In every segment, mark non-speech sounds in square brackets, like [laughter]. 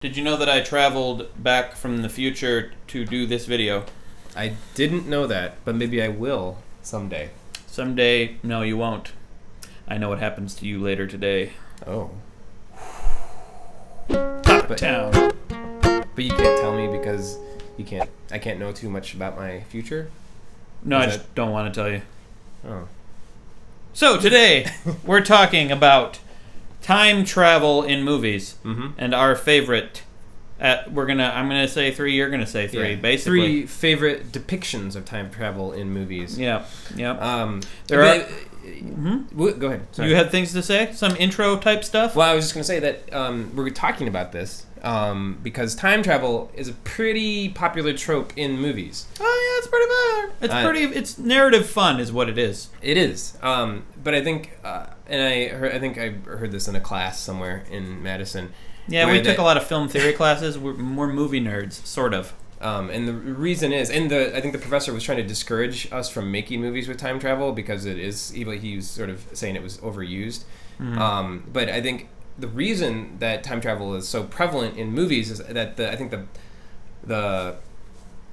Did you know that I traveled back from the future to do this video? I didn't know that, but maybe I will someday. Someday, no, you won't. I know what happens to you later today. Oh. Top But- town. But you can't tell me because you can't. I can't know too much about my future. No, I Is just don't want to tell you. Oh. So today, [laughs] we're talking about time travel in movies Mm-hmm. and our favorite. At, we're gonna. I'm gonna say three. You're gonna say three. Basically. Three favorite depictions of time travel in movies. Yeah. Yeah. Um. There are- Mhm. Go ahead. Sorry. You had things to say? Some intro type stuff? Well, I was just going to say that um, we're talking about this um, because time travel is a pretty popular trope in movies. Oh yeah, it's pretty bad. It's I- pretty. It's narrative fun, is what it is. It is, um, but I think, uh, and I heard, I think I heard this in a class somewhere in Madison. Yeah, we took a lot of film theory classes. We're, we're movie nerds, sort of. Um, and the reason is, and the I think the professor was trying to discourage us from making movies with time travel because it is he, he was sort of saying it was overused. Mm-hmm. Um, but I think the reason that time travel is so prevalent in movies is that the I think the the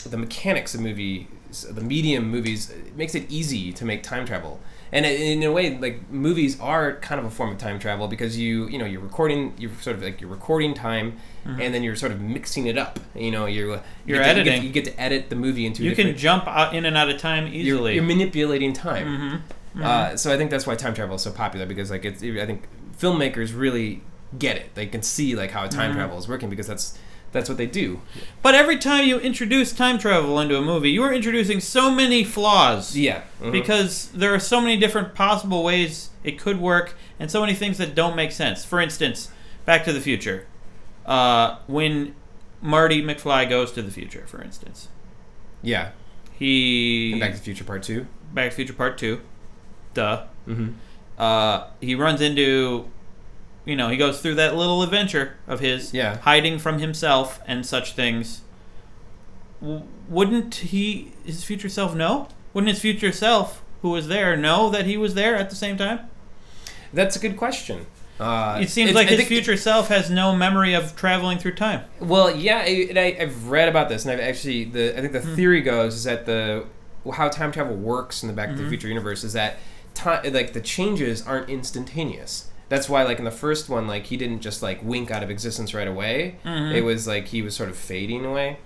the mechanics of movies, the medium movies, it makes it easy to make time travel. And in a way, like movies are kind of a form of time travel because you, you know, you're recording, you're sort of like you're recording time, and then you're sort of mixing it up. You know, you're you Mm-hmm. You're get to- you get to- editing. You get, to edit the movie into. You can jump out in and out of time you're, easily. you're manipulating time. Mhm. Uh, so I think that's why time travel is so popular because like it's I think filmmakers really get it. They can see like how time Mhm. travel is working because that's that's what they do. But every time you introduce time travel into a movie, you are introducing so many flaws. Yeah. mhm. Because there are so many different possible ways it could work, and so many things that don't make sense. For instance, Back to the Future. Uh, when Marty McFly goes to the future, for instance, yeah. he And Back to the Future Part Two. Back to the Future Part Two. Duh. Mm-hmm. uh, he runs into, you know, he goes through that little adventure of his, Yeah. hiding from himself and such things. W- wouldn't he, his future self, know? Wouldn't his future self, who was there, know that he was there at the same time? That's a good question. Uh, It seems like I his future self has no memory of traveling through time. Well, yeah, I, and I, I've read about this, and I've actually the I think the Hmm. theory goes is that the how time travel works in the Back to Mm-hmm. the Future universe is that time like the changes aren't instantaneous. That's why, like in the first one, like he didn't just like wink out of existence right away. Mhm. It was like he was sort of fading away.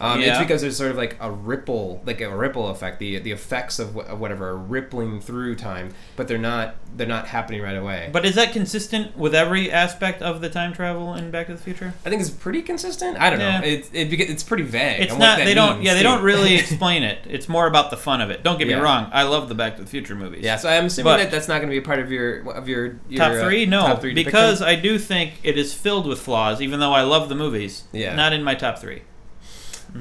Um, It's because there's sort of like a ripple, like a ripple effect. The the effects of, wh- of whatever are rippling through time, but they're not they're not happening right away. But is that consistent with every aspect of the time travel in Back to the Future? I think it's pretty consistent. I don't Yeah. know. It, it it's pretty vague. It's not. They don't. Yeah, they don't really [laughs] explain it. It's more about the fun of it. Don't get Yeah. me wrong. I love the Back to the Future movies. Yeah, so I'm assuming But- that that's not going to be a part of your of your, your top uh, three? No, top three because? I do think it is filled with flaws. Even though I love the movies, Yeah. not in my top three.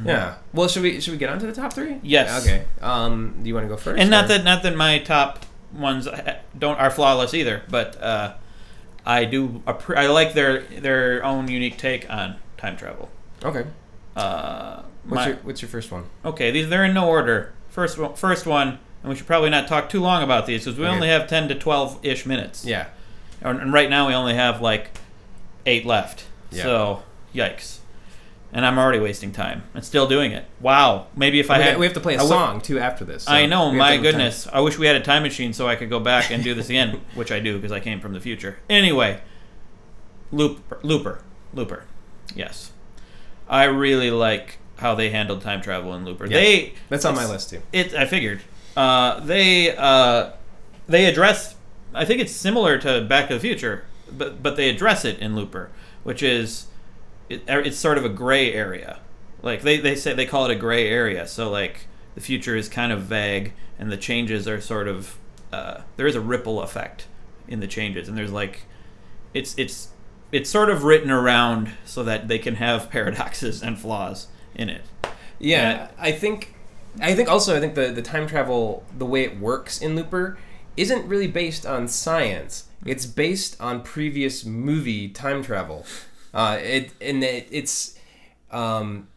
Yeah. Well, should we should we get on to the top three? Yes. Okay. Um, do you want to go first? And not or- that not that my top ones uh, don't are flawless either, but uh, I do. I like their their own unique take on time travel. Okay. Uh, What's my- your What's your first one? okay, these they're in no order. First one, first one, and we should probably not talk too long about these because we Okay. only have ten to twelve ish minutes. Yeah. And and right now we only have like eight left. Yeah. So yikes. And I'm already wasting time and still doing it. Wow. Maybe if I we, had we have to play a I would- song too after this. so I know, my time. goodness. I wish we had a time machine so I could go back and do this again, [laughs] which I do because I came from the future. Anyway, Looper, Looper, Looper. Yes. I really like how they handled time travel in Looper. Yeah. They That's on my list too. It I figured. Uh, they uh, they address. I think it's similar to Back to the Future, but but they address it in Looper, which is it, it's sort of a gray area. Like they they say they call it a gray area. So like the future is kind of vague, and the changes are sort of uh, there is a ripple effect in the changes, and there's like it's it's it's sort of written around so that they can have [laughs] paradoxes and flaws in it. Yeah, Yeah. I think. I think also I think the the time travel the way it works in Looper isn't really based on science. It's based on previous movie time travel. Uh, it and it, it's um,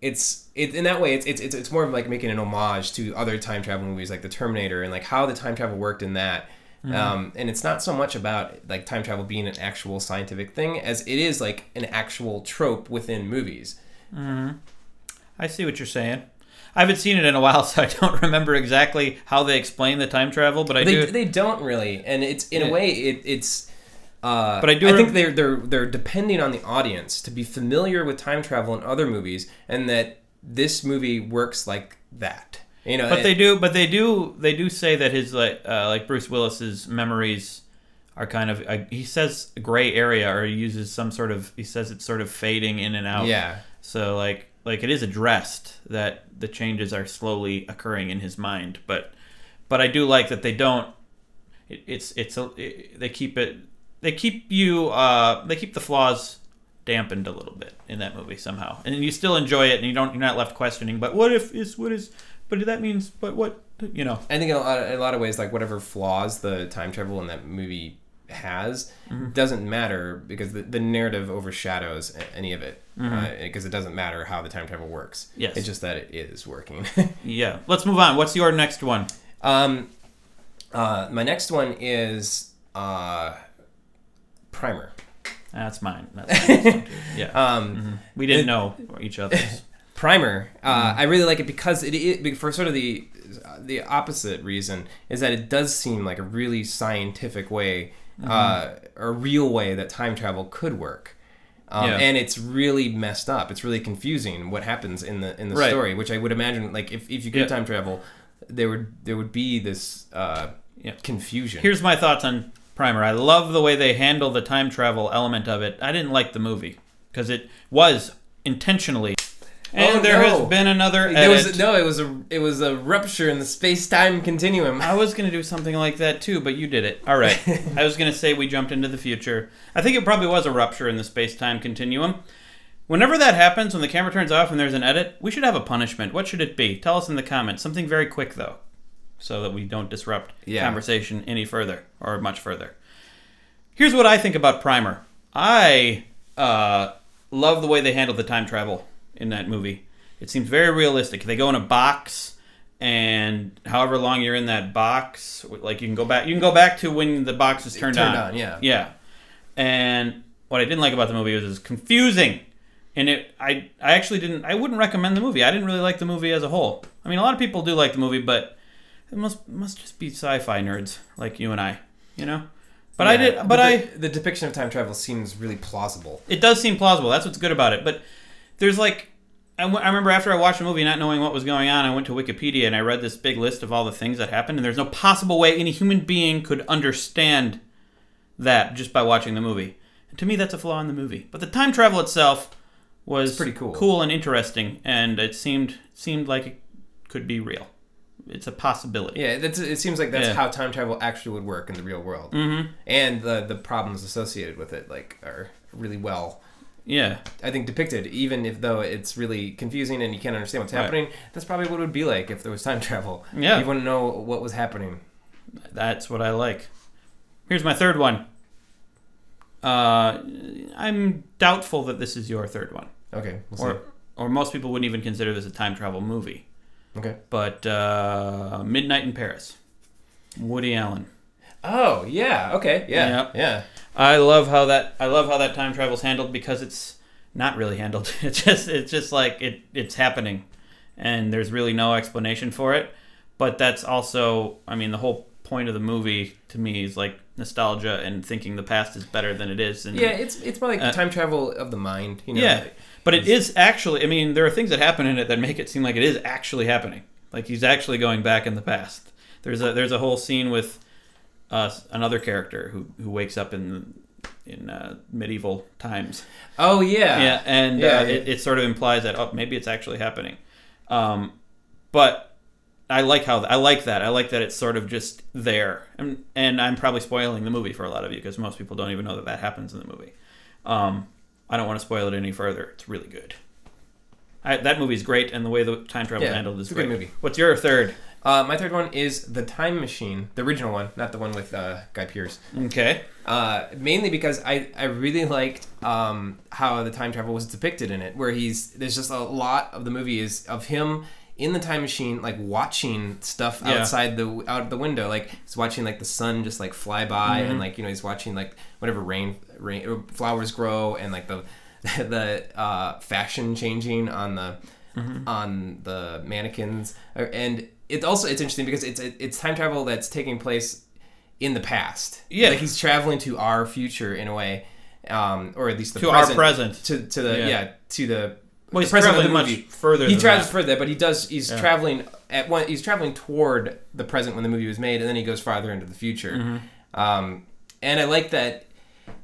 it's it in that way it's, it's it's it's more of like making an homage to other time travel movies like the Terminator and like how the time travel worked in that Um, and it's not so much about like time travel being an actual scientific thing as it is like an actual trope within movies. Hmm. I see what you're saying. I haven't seen it in a while, [laughs] so I don't remember exactly how they explain the time travel, but I They, do. they don't really, and it's in Yeah. a way it, it's. Uh, But I do I think they're they're they're depending on the audience to be familiar with time travel in other movies, and that this movie works like that. You know, but it- they do. But they do. They do say that his like uh, like Bruce Willis's memories are kind of. Uh, he says a gray area, or he uses some sort of. He says it's sort of fading in and out. yeah. So like like it is addressed that the changes are slowly occurring in his mind, but but I do like that they don't. It, it's it's a, it, they keep it they keep you uh they keep the flaws dampened a little bit in that movie somehow, and you still enjoy it, and you don't you're not left questioning. But what if is what is but that means but what you know I think in a lot, in a lot of ways, like whatever flaws the time travel in that movie has doesn't matter because the, the narrative overshadows any of it because it doesn't matter how the time travel works. Yes. it's just that it is working. [laughs] yeah. Let's move on. What's your next one? um, uh, my next one is uh, Primer. That's mine. That's my next one, too. yeah. Um, we didn't know each other's. [laughs] Primer. Uh, I really like it because it, it for sort of the the opposite reason is that it does seem like a really scientific way, uh, a real way that time travel could work. Um, Yeah. And it's really messed up. It's really confusing what happens in the in the Right. story, which I would imagine like if, if you could Yeah. time travel, there would there would be this uh, Yeah. confusion. Here's my thoughts on Primer. I love the way they handle the time travel element of it. I didn't like the movie because it was intentionally. Oh, and Oh, there no. has been another edit. there was no, it was a it was a rupture in the space time continuum. I was gonna do something like that too, but you did it. All right. [laughs] I was gonna say we jumped into the future. I think it probably was a rupture in the space-time continuum. Whenever that happens, when the camera turns off and there's an edit, we should have a punishment. What should it be? Tell us in the comments. Something very quick though, so that we don't disrupt Yeah. conversation any further or much further. Here's what I think about Primer. I uh, love the way they handled the time travel in that movie. It seems very realistic. They go in a box, and however long you're in that box, like you can go back. You can go back to when the box is turned, Turned on. on, yeah. Yeah. And what I didn't like about the movie was it's confusing. And it, I, I actually didn't. I wouldn't recommend the movie. I didn't really like the movie as a whole. I mean, a lot of people do like the movie, but it must must just be sci-fi nerds like you and I, you know. But I did. But, I, the, the depiction of time travel seems really plausible. it does seem plausible. That's what's good about it. But there's like, I, w- I remember after I watched the movie, not knowing what was going on, I went to Wikipedia and I read this big list of all the things that happened, and there's no possible way any human being could understand that just by watching the movie. And to me, that's a flaw in the movie. But the time travel itself was pretty cool. cool and interesting, and it seemed seemed like it could be real. It's a possibility. Yeah, that's, it seems like that's Yeah. how time travel actually would work in the real world, mm-hmm. and the the problems associated with it like are really well, Yeah. I think, depicted. Even if though it's really confusing and you can't understand what's Right. happening, that's probably what it would be like if there was time travel. Yeah. you wouldn't know what was happening. That's what I like. Here's my third one. Uh, I'm doubtful that this is your third one, Okay, we'll or or most people wouldn't even consider this a time travel movie. Okay. But uh, Midnight in Paris, Woody Allen. Oh yeah. Okay. Yeah. Yep. Yeah. I love how that I love how that time travel's handled because it's not really handled. [laughs] It's just it's just like it it's happening, and there's really no explanation for it. But that's also I mean the whole point of the movie to me is like nostalgia and thinking the past is better than it is. And Yeah. It's it's more like Uh, time travel of the mind. You know. yeah, but it is actually. I mean, there are things that happen in it that make it seem like it is actually happening. Like he's actually going back in the past. There's a there's a whole scene with uh, another character who who wakes up in in uh, medieval times. Oh yeah. Yeah, and Yeah, uh, yeah. It, it sort of implies that oh maybe it's actually happening. Um, but I like how I like that. I like that it's sort of just there, and and I'm probably spoiling the movie for a lot of you because most people don't even know that that happens in the movie. Um, I don't want to spoil it any further. It's really good. I, that movie's great, and the way the time travel Yeah, handled is it's a good great. movie. What's your third? Uh, my third one is the Time Machine, the original one, not the one with uh, Guy Pearce. Okay. Uh, mainly because I, I really liked um, how the time travel was depicted in it, where he's there's just a lot of the movie is of him in the time machine, like watching stuff Yeah. outside the out of the window. Like he's watching like the sun just like fly by, Mm-hmm. and like you know he's watching like whatever rain rain or flowers grow, and like the [laughs] the uh, fashion changing on the Mm-hmm. on the mannequins, Uh, and it also it's interesting because it's it's time travel that's taking place in the past. Yeah. like he's traveling to our future in a way, um, or at least the To our present, present. to to the Yeah. yeah, to the Well, he's traveling the much further. He than travels that. further, but he does. He's Yeah. traveling at one. He's traveling toward the present when the movie was made, and then he goes farther into the future. Mm-hmm. Um, and I like that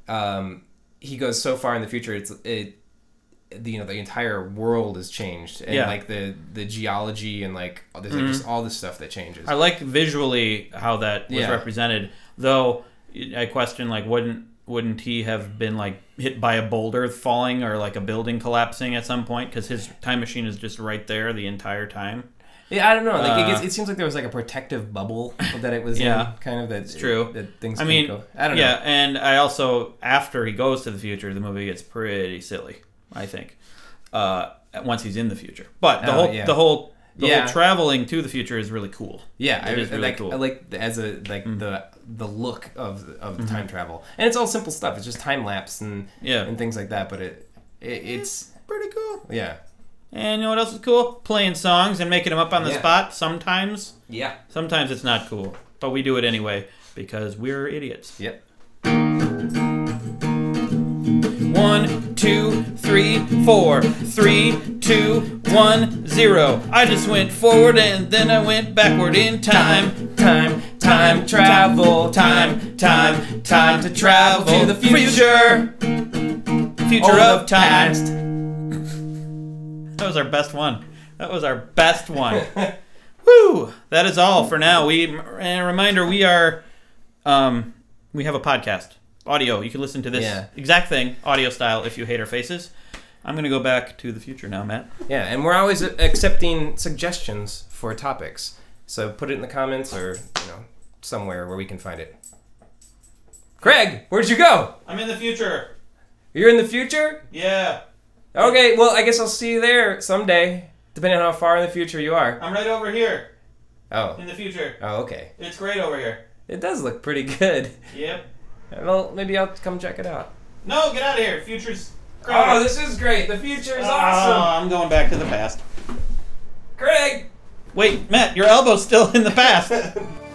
um, he goes so far in the future. It's it. The, you know the entire world has changed, and Yeah. Mm-hmm. like the the geology and like there's like just all this stuff that changes. I like visually how that was Yeah. represented, though I question like wouldn't wouldn't he have been like hit by a boulder falling or like a building collapsing at some point because his time machine is just right there the entire time. Yeah, I don't know. Like it, Uh, gets, it seems like there was like a protective bubble that it was Yeah. in, kind of that's true. That things. I mean, go. I don't yeah, know. Yeah, and I also after he goes to the future, the movie gets pretty silly. I think uh, once he's in the future, but the Oh, whole yeah. the whole the Yeah. whole traveling to the future is really cool. Yeah, I, It is really like cool. Mm. I like the- as a like the the look of of the time travel, and it's all simple stuff. It's just time lapse and Yeah. and things like that. But it, it it's Pretty cool. yeah And you know what else is cool? Playing songs and making them up on the Yeah. spot. Sometimes, yeah sometimes it's not cool, but we do it anyway because we're idiots. yep. One, two, three, four, three, two, one, zero. I just went forward and then I went backward in time. Time time travel Time, time, time to travel to the future. Future of time. past. That was our best one. That was our best one. [laughs] Woo! That is all for now. We and a reminder: we are, um, we have a podcast, audio. You can listen to this Yeah. exact thing, audio style, if you hate our faces. I'm gonna go back to the future now, Matt. Yeah, and we're always accepting suggestions for topics. So put it in the comments or you know somewhere where we can find it. Craig, where'd you go? I'm in the future. You're in the future? Yeah, Okay, well I guess I'll see you there someday, depending on how far in the future you are. I'm right over here Oh, in the future. oh, okay. It's great over here. It does look pretty [laughs] good. Yep. Well, maybe I'll come check it out. No, get out of here. Future's great. Oh, this is great. The future is Oh, awesome. I'm going back to the past. Craig. Wait, Matt, your elbow's still in the past. [laughs]